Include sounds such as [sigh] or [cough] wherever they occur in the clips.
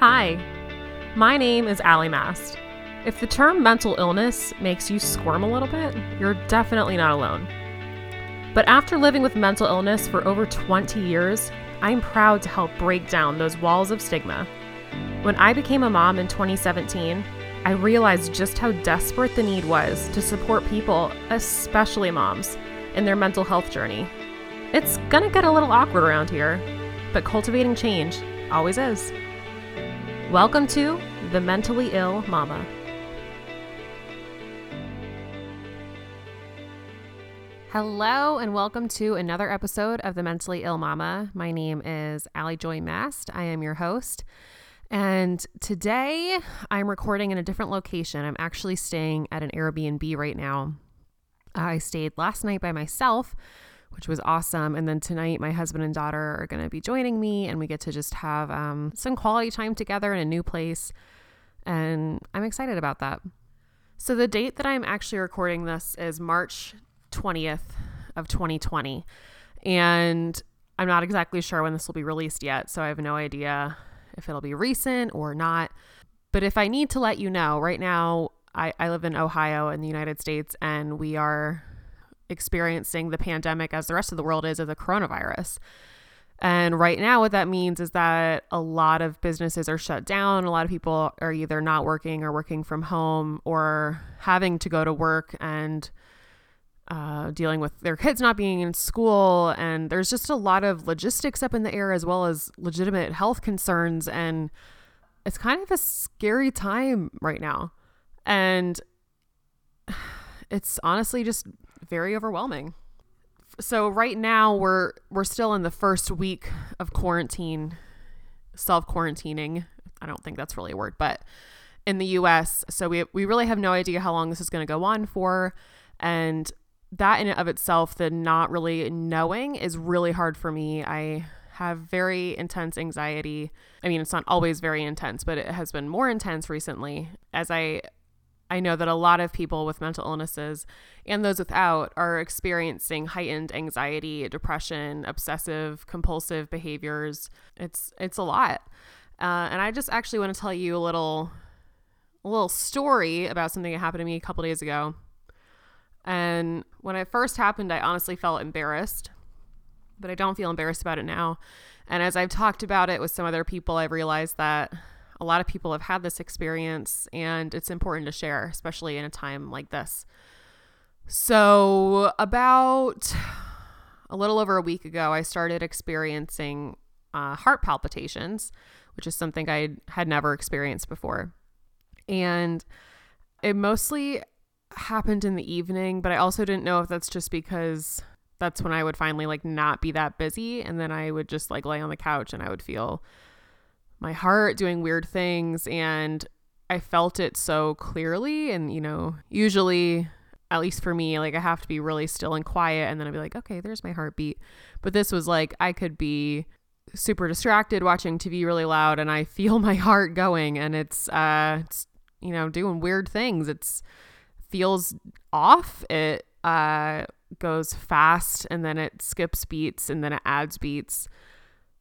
Hi, my name is Allie Mast. If the term mental illness makes you squirm a little bit, you're definitely not alone. But after living with mental illness for over 20 years, I'm proud to help break down those walls of stigma. When I became a mom in 2017, I realized just how desperate the need was to support people, especially moms, in their mental health journey. It's gonna get a little awkward around here, but cultivating change always is. Welcome to The Mentally Ill Mama. Hello, and welcome to another episode of The Mentally Ill Mama. My name is Allie Joy Mast. I am your host. And today I'm recording in a different location. I'm actually staying at an Airbnb right now. I stayed last night by myself which was awesome. And then tonight, my husband and daughter are going to be joining me, and we get to just have um, some quality time together in a new place. And I'm excited about that. So, the date that I'm actually recording this is March 20th of 2020. And I'm not exactly sure when this will be released yet. So, I have no idea if it'll be recent or not. But if I need to let you know, right now, I, I live in Ohio in the United States, and we are experiencing the pandemic as the rest of the world is of the coronavirus. And right now, what that means is that a lot of businesses are shut down. A lot of people are either not working or working from home or having to go to work and uh, dealing with their kids not being in school. And there's just a lot of logistics up in the air as well as legitimate health concerns. And it's kind of a scary time right now. And [sighs] it's honestly just very overwhelming. So right now we're we're still in the first week of quarantine, self quarantining. I don't think that's really a word, but in the US, so we we really have no idea how long this is going to go on for and that in and of itself the not really knowing is really hard for me. I have very intense anxiety. I mean, it's not always very intense, but it has been more intense recently as I I know that a lot of people with mental illnesses and those without are experiencing heightened anxiety, depression, obsessive compulsive behaviors. It's it's a lot. Uh, and I just actually want to tell you a little a little story about something that happened to me a couple days ago. And when it first happened, I honestly felt embarrassed, but I don't feel embarrassed about it now. And as I've talked about it with some other people, I've realized that a lot of people have had this experience and it's important to share, especially in a time like this. So, about a little over a week ago, I started experiencing uh, heart palpitations, which is something I had never experienced before. And it mostly happened in the evening, but I also didn't know if that's just because that's when I would finally like not be that busy and then I would just like lay on the couch and I would feel my heart doing weird things and I felt it so clearly. And you know usually at least for me like I have to be really still and quiet and then I'd be like okay there's my heartbeat. But this was like I could be super distracted watching TV really loud and I [laughs] feel my heart going and it's uh it's you know doing weird things. It's feels off it uh goes fast and then it skips beats and then it adds beats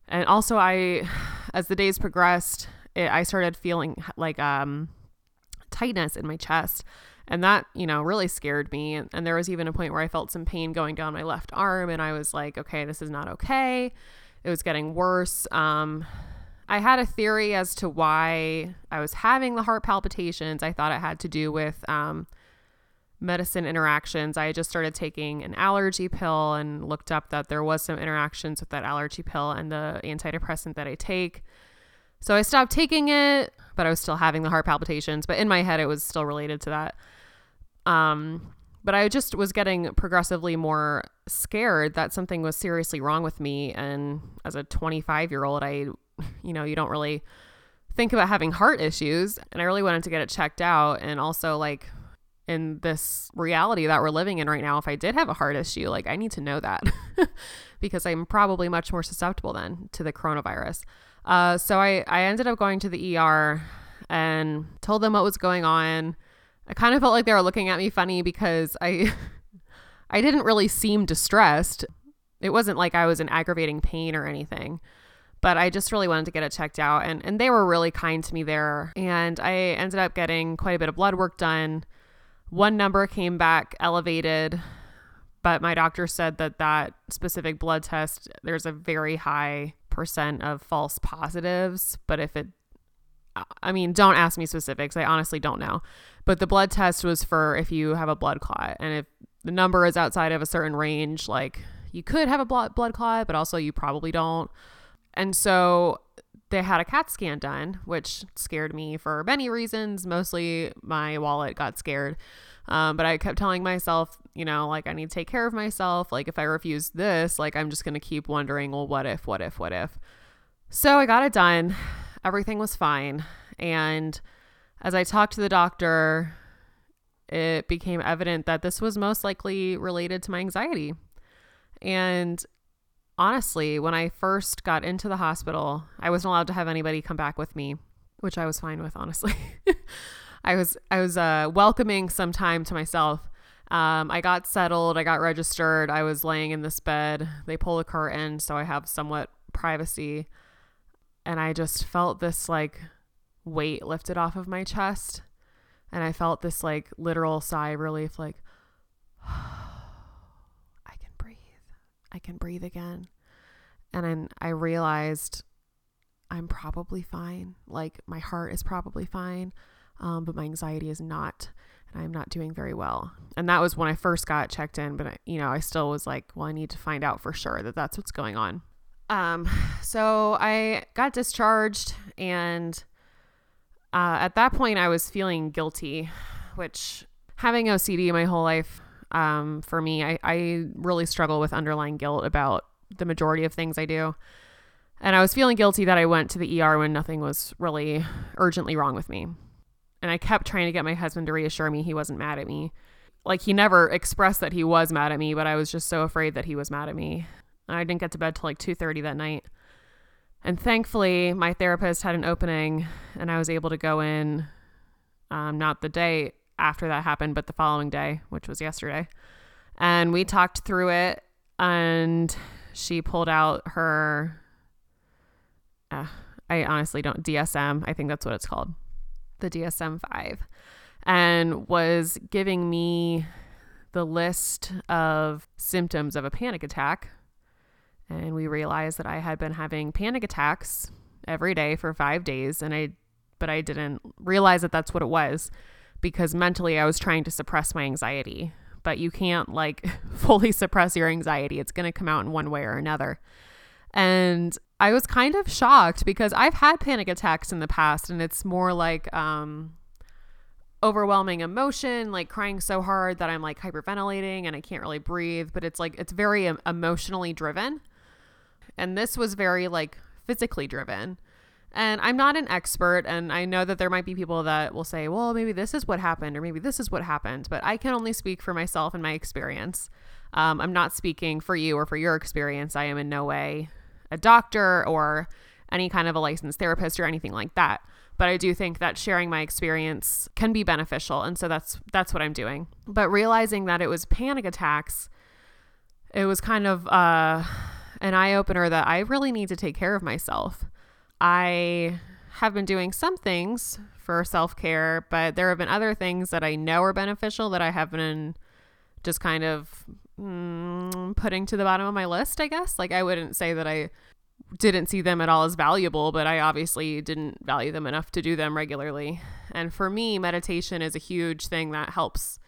and also, I, as the days progressed, it, I started feeling like um, tightness in my chest. And that, you know, really scared me. And, and there was even a point where I felt some pain going down my left arm. And I was like, okay, this is not okay. It was getting worse. Um, I had a theory as to why I was having the heart palpitations. I thought it had to do with um, medicine interactions. I just started taking an allergy pill and looked up that there was some interactions with that allergy pill and the antidepressant that I take. So I stopped taking it, but I was still having the heart palpitations, but in my head it was still related to that. Um but I just was getting progressively more scared that something was seriously wrong with me and as a 25-year-old I you know, you don't really think about having heart issues and I really wanted to get it checked out and also like in this reality that we're living in right now, if I did have a heart issue, like I need to know that [laughs] because I'm probably much more susceptible then to the coronavirus. Uh, so I, I ended up going to the ER and told them what was going on. I kind of felt like they were looking at me funny because I [laughs] I didn't really seem distressed. It wasn't like I was in aggravating pain or anything. but I just really wanted to get it checked out. And, and they were really kind to me there. And I ended up getting quite a bit of blood work done. One number came back elevated, but my doctor said that that specific blood test, there's a very high percent of false positives. But if it, I mean, don't ask me specifics. I honestly don't know. But the blood test was for if you have a blood clot. And if the number is outside of a certain range, like you could have a blood, blood clot, but also you probably don't. And so they had a CAT scan done, which scared me for many reasons. Mostly my wallet got scared. Um, but I kept telling myself, you know, like I need to take care of myself. Like if I refuse this, like I'm just going to keep wondering, well, what if, what if, what if? So I got it done. Everything was fine. And as I talked to the doctor, it became evident that this was most likely related to my anxiety. And honestly, when I first got into the hospital, I wasn't allowed to have anybody come back with me, which I was fine with, honestly. [laughs] I was I was uh, welcoming some time to myself. Um, I got settled. I got registered. I was laying in this bed. They pull the curtain, so I have somewhat privacy, and I just felt this like weight lifted off of my chest, and I felt this like literal sigh of relief, like. [sighs] I can breathe again. And then I realized I'm probably fine. Like my heart is probably fine, um, but my anxiety is not. And I'm not doing very well. And that was when I first got checked in. But, I, you know, I still was like, well, I need to find out for sure that that's what's going on. Um, so I got discharged. And uh, at that point, I was feeling guilty, which having OCD my whole life um, for me. I, I really struggle with underlying guilt about the majority of things I do. And I was feeling guilty that I went to the ER when nothing was really urgently wrong with me. And I kept trying to get my husband to reassure me he wasn't mad at me. Like he never expressed that he was mad at me, but I was just so afraid that he was mad at me. And I didn't get to bed till like 2:30 that night. And thankfully, my therapist had an opening and I was able to go in um, not the day after that happened, but the following day, which was yesterday. And we talked through it, and she pulled out her. Uh, I honestly don't DSM. I think that's what it's called, the DSM five, and was giving me the list of symptoms of a panic attack. And we realized that I had been having panic attacks every day for five days, and I, but I didn't realize that that's what it was because mentally I was trying to suppress my anxiety. But you can't like [laughs] fully suppress your anxiety, it's going to come out in one way or another. And I was kind of shocked because I've had panic attacks in the past, and it's more like, um, overwhelming emotion, like crying so hard that I'm like hyperventilating and I can't really breathe. But it's like, it's very emotionally driven. And this was very like physically driven. And I'm not an expert, and I know that there might be people that will say, well, maybe this is what happened, or maybe this is what happened, but I can only speak for myself and my experience. Um, I'm not speaking for you or for your experience. I am in no way a doctor or any kind of a licensed therapist or anything like that. But I do think that sharing my experience can be beneficial, and so that's that's what I'm doing. But realizing that it was panic attacks, it was kind of uh, an eye opener that I really need to take care of myself. I have been doing some things for self care, but there have been other things that I know are beneficial that I have been just kind of mm, putting to the bottom of my list, I guess. Like, I wouldn't say that I didn't see them at all as valuable, but I obviously didn't value them enough to do them regularly. And for me, meditation is a huge thing that helps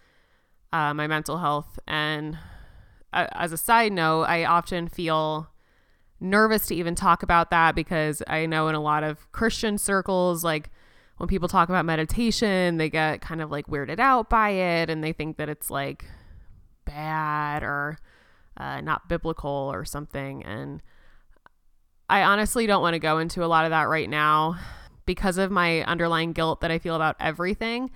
uh, my mental health. And uh, as a side note, I often feel nervous to even talk about that because I know in a lot of Christian circles, like when people talk about meditation, they get kind of like weirded out by it and they think that it's like bad or uh, not biblical or something. And I honestly don't want to go into a lot of that right now because of my underlying guilt that I feel about everything.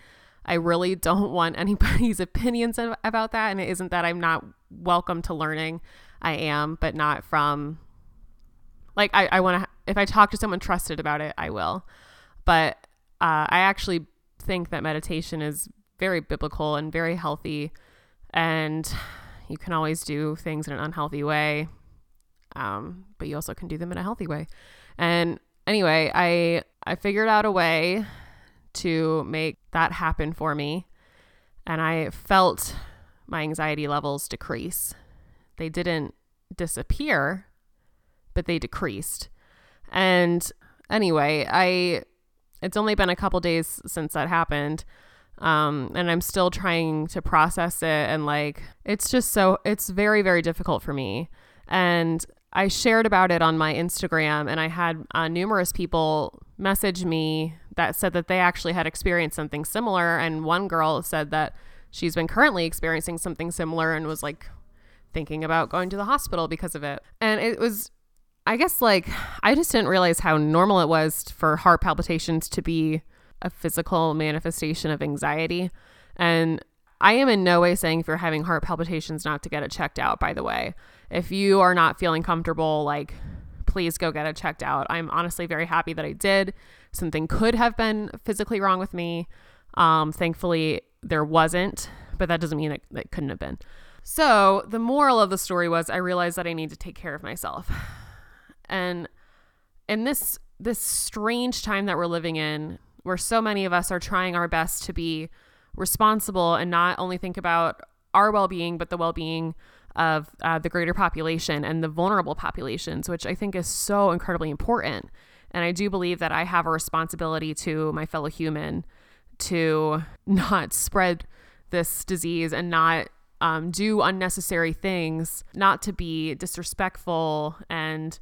I really don't [laughs] want anybody's opinions about that. And it isn't that I'm not welcome to learning. I am, but not from like I, I want to, if I talk to someone trusted about it, I will. But uh, I actually think that meditation is very biblical and very healthy. And you can always do things in an unhealthy way. Um, but you also can do them in a healthy way. And anyway, I I figured out a way to make that happen for me. And I felt my anxiety levels decrease. They didn't disappear, but they decreased. And anyway, I it's only been a couple days since that happened. Um, and I'm still trying to process it and like it's just so it's very very difficult for me. And I shared about it on my Instagram and I had uh, numerous people message me that said that they actually had experienced something similar and one girl said that she's been currently experiencing something similar and was like thinking about going to the hospital because of it. And it was I guess like I just didn't realize how normal it was for heart palpitations to be a physical manifestation of anxiety. And I am in no way saying if you're having heart palpitations not to get it checked out, by the way. If you are not feeling comfortable, like please go get it checked out. I'm honestly very happy that I did. Something could have been physically wrong with me. Um, thankfully, there wasn't, but that doesn't mean it, it couldn't have been. So, the moral of the story was I realized that I need to take care of myself. And in this this strange time that we're living in, where so many of us are trying our best to be responsible and not only think about our well-being but the well-being of uh, the greater population and the vulnerable populations, which I think is so incredibly important. And I do believe that I have a responsibility to my fellow human to [laughs] not spread this disease and not um, do unnecessary things, not to be disrespectful and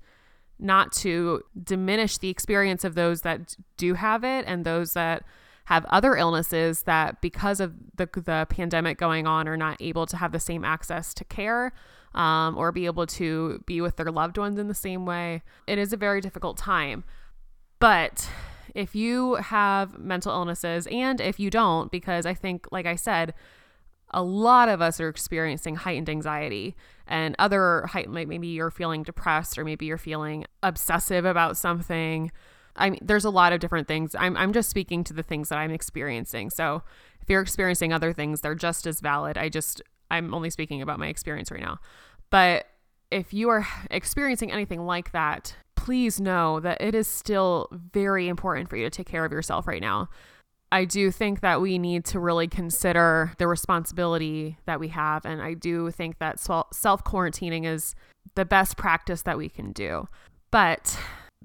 not to diminish the experience of those that do have it and those that have other illnesses that because of the, the pandemic going on are not able to have the same access to care um, or be able to be with their loved ones in the same way. It is a very difficult time. But if you have mental illnesses and if you don't, because I think, like I said, a lot of us are experiencing heightened anxiety and other heightened maybe you're feeling depressed or maybe you're feeling obsessive about something. I mean there's a lot of different things. I'm, I'm just speaking to the things that i'm experiencing. So if you're experiencing other things they're just as valid. I just i'm only speaking about my experience right now. But if you are experiencing anything like that please know that it is still very important for you to take care of yourself right now I do think that we need to really consider the responsibility that we have. And I do think that self quarantining is the best practice that we can do. But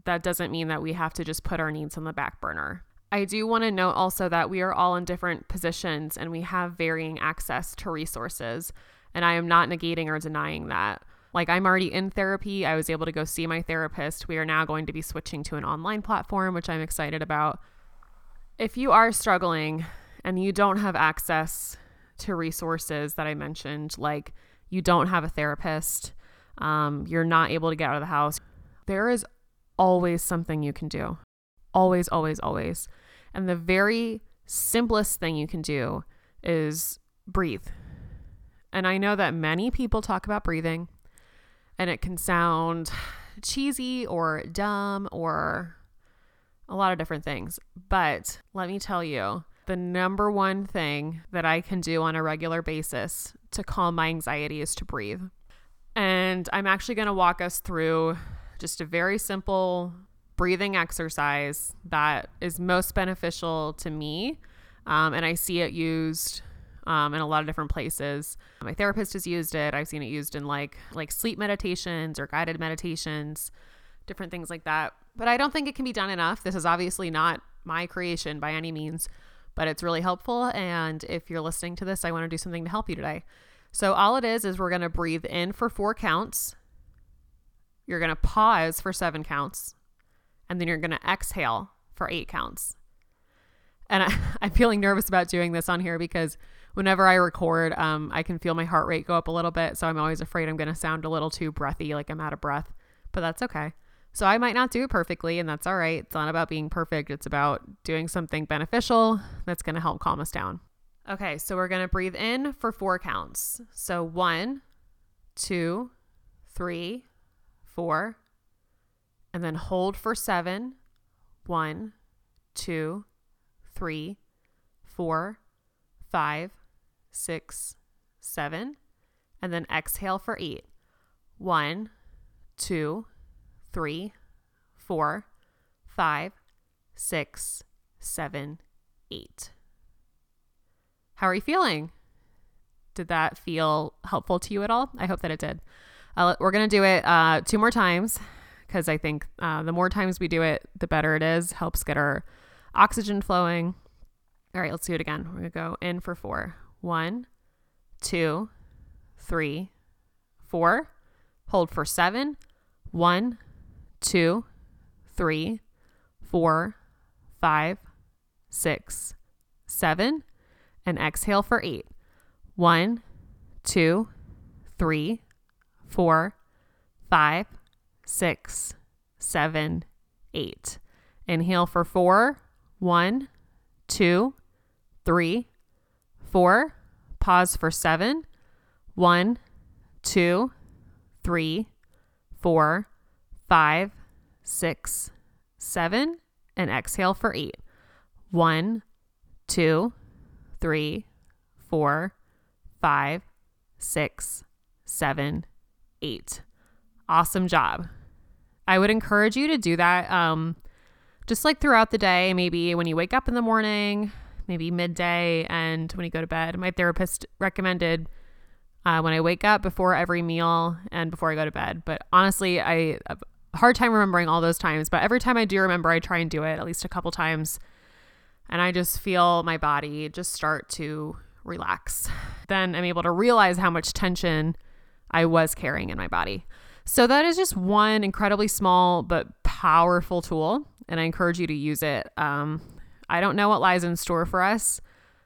that doesn't mean that we have to just put our needs on the back burner. I do want to note also that we are all in different positions and we have varying access to resources. And I am not negating or denying that. Like, I'm already in therapy. I was able to go see my therapist. We are now going to be switching to an online platform, which I'm excited about if you are struggling and you don't have access to resources that I mentioned, like you don't have a therapist, um, you're not able to get out of the house, there is always something you can do. Always, always, always. And the very simplest thing you can do is breathe. And I know that many people talk about breathing, and it can sound cheesy or dumb or a lot of different things. But let me tell you, the number one thing that I can do on a regular basis to calm my anxiety is to breathe. And I'm actually going to walk us through just a very simple breathing exercise that is most beneficial to me. Um, and I see it used um, in a lot of different places. My therapist has used it. I've seen it used in like like sleep meditations or guided meditations, different things like that but I don't think it can be done enough. This is obviously not my creation by any means, but it's really helpful. And if you're listening to this, I want to do something to help you today. So, all it is is we're going to breathe in for four counts. You're going to pause for seven counts. And then you're going to exhale for eight counts. And [laughs] I, am feeling nervous about doing this on here because whenever I record, um, I can feel my heart rate go up a little bit. So I'm always afraid I'm going to sound a little too breathy, like I'm out of breath. But that's okay. So I might not do it perfectly, and that's all right. It's not about being perfect, it's about doing something beneficial that's going to help calm us down. Okay, so we're going to breathe in for four counts. So one, two, three, four, and then hold for seven. One, two, three, four, five, six, seven, and then exhale for eight. One, two, three, four, five, six, seven, eight. How are you feeling? Did that feel helpful to you at all? I hope that it did. Uh, we're going to do it uh, two more times because I think uh, the more times we do it, the better it is. Helps get our oxygen flowing. All right, let's do it again. We're going to go in for four. One, two, three, four. Hold for seven. One, two, three, four, five, six, seven. And exhale for eight. One, two, three, four, five, six, seven, eight. Inhale for four. One, two, three, four. Pause for seven. One, two, three, four, five, six, seven. And exhale for eight. One, two, three, four, five, six, seven, eight. Awesome job. I would encourage you to do that um, just like throughout the day, maybe when you wake up in the morning, maybe midday, and when you go to bed. My therapist recommended uh, when I wake up before every meal and before I go to bed. But honestly, I hard time remembering all those times. But every time I do remember, I try and do it at least a couple times. And I just feel my body just start to relax. Then I'm able to realize how much tension I was carrying in my body. So that is just one incredibly small but powerful tool, and I encourage you to use it. Um, I don't know what lies in store for us,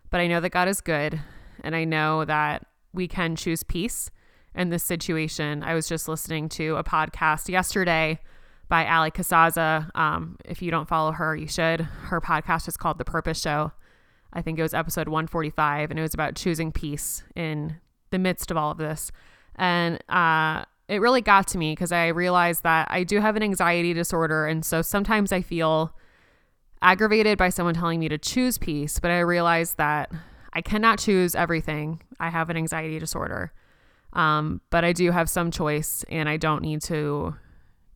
but I know that God is good, and I know that we can choose peace in this situation. I was just listening to a podcast yesterday by Allie Casazza. Um, if you don't follow her, you should. Her podcast is called The Purpose Show. I think it was episode 145, and it was about choosing peace in the midst of all of this. And uh, it really got to me because I realized that I do have an anxiety disorder. And so sometimes I feel aggravated by someone telling me to choose peace, but I realized that I cannot choose everything. I have an anxiety disorder. Um, but I do have some choice and I don't need to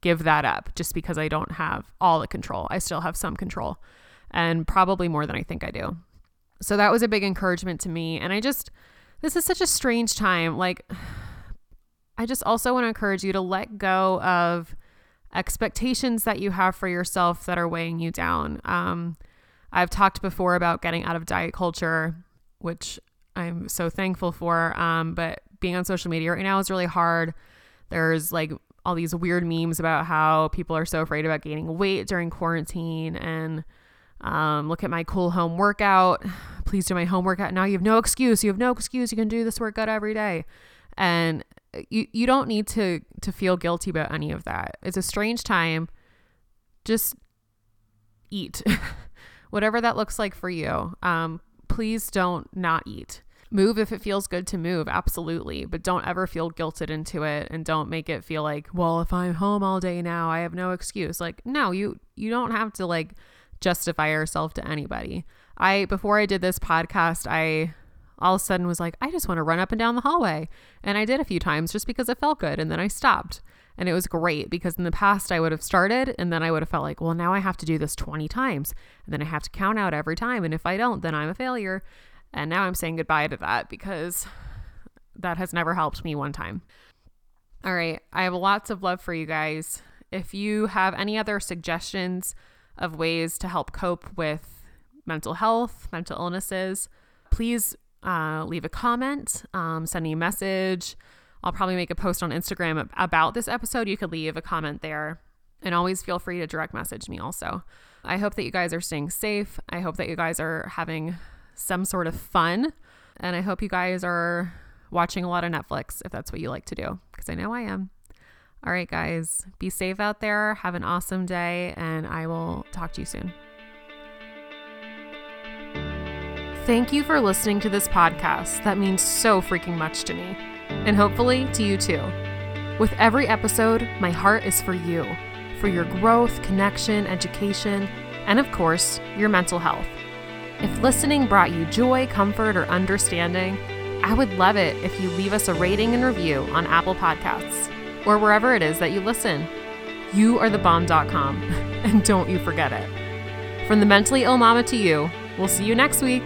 give that up just because I don't have all the control. I still have some control and probably more than I think I do. So that was a big encouragement to me. And I just, this is such a strange time. Like, [sighs] I just also want to encourage you to let go of expectations that you have for yourself that are weighing you down. Um, I've talked before about getting out of diet culture, which I'm so thankful for. Um, but being on social media right now is really hard. There's like all these weird memes about how people are so afraid about gaining weight during quarantine and um, look at my cool home workout. [sighs] Please do my home workout. Now you have no excuse. You have no excuse. You can do this workout every day. And you you don't need to to feel guilty about any of that. It's a strange time. Just eat. [laughs] Whatever that looks like for you. Um, please don't not eat. Move if it feels good to move, absolutely, but don't ever feel guilted into it and don't make it feel like, well, if I'm home all day now, I have no excuse. Like, no, you you don't have to like justify yourself to anybody. I before I did this podcast, I all of a sudden was like, I just want to run up and down the hallway. And I did a few times just because it felt good. And then I stopped. And it was great because in the past I would have started and then I would have felt like, well, now I have to do this 20 times. And then I have to count out every time. And if I don't, then I'm a failure. And now I'm saying goodbye to that because that has never helped me one time. All right. I have lots of love for you guys. If you have any other suggestions of ways to help cope with mental health, mental illnesses, please uh, leave a comment, um, send me a message. I'll probably make a post on Instagram about this episode. You could leave a comment there and always feel free to direct message me also. I hope that you guys are staying safe. I hope that you guys are having some sort of fun. And I hope you guys are watching a lot of Netflix if that's what you like to do, because I know I am. All right, guys, be safe out there. Have an awesome day, and I will talk to you soon. Thank you for listening to this podcast. That means so freaking much to me, and hopefully to you too. With every episode, my heart is for you, for your growth, connection, education, and of course, your mental health. If listening brought you joy, comfort, or understanding, I would love it if you leave us a rating and review on Apple Podcasts. or wherever it is that you listen. You are the bomb.com, [laughs] and don't you forget it. From the mentally ill mama to you, we'll see you next week.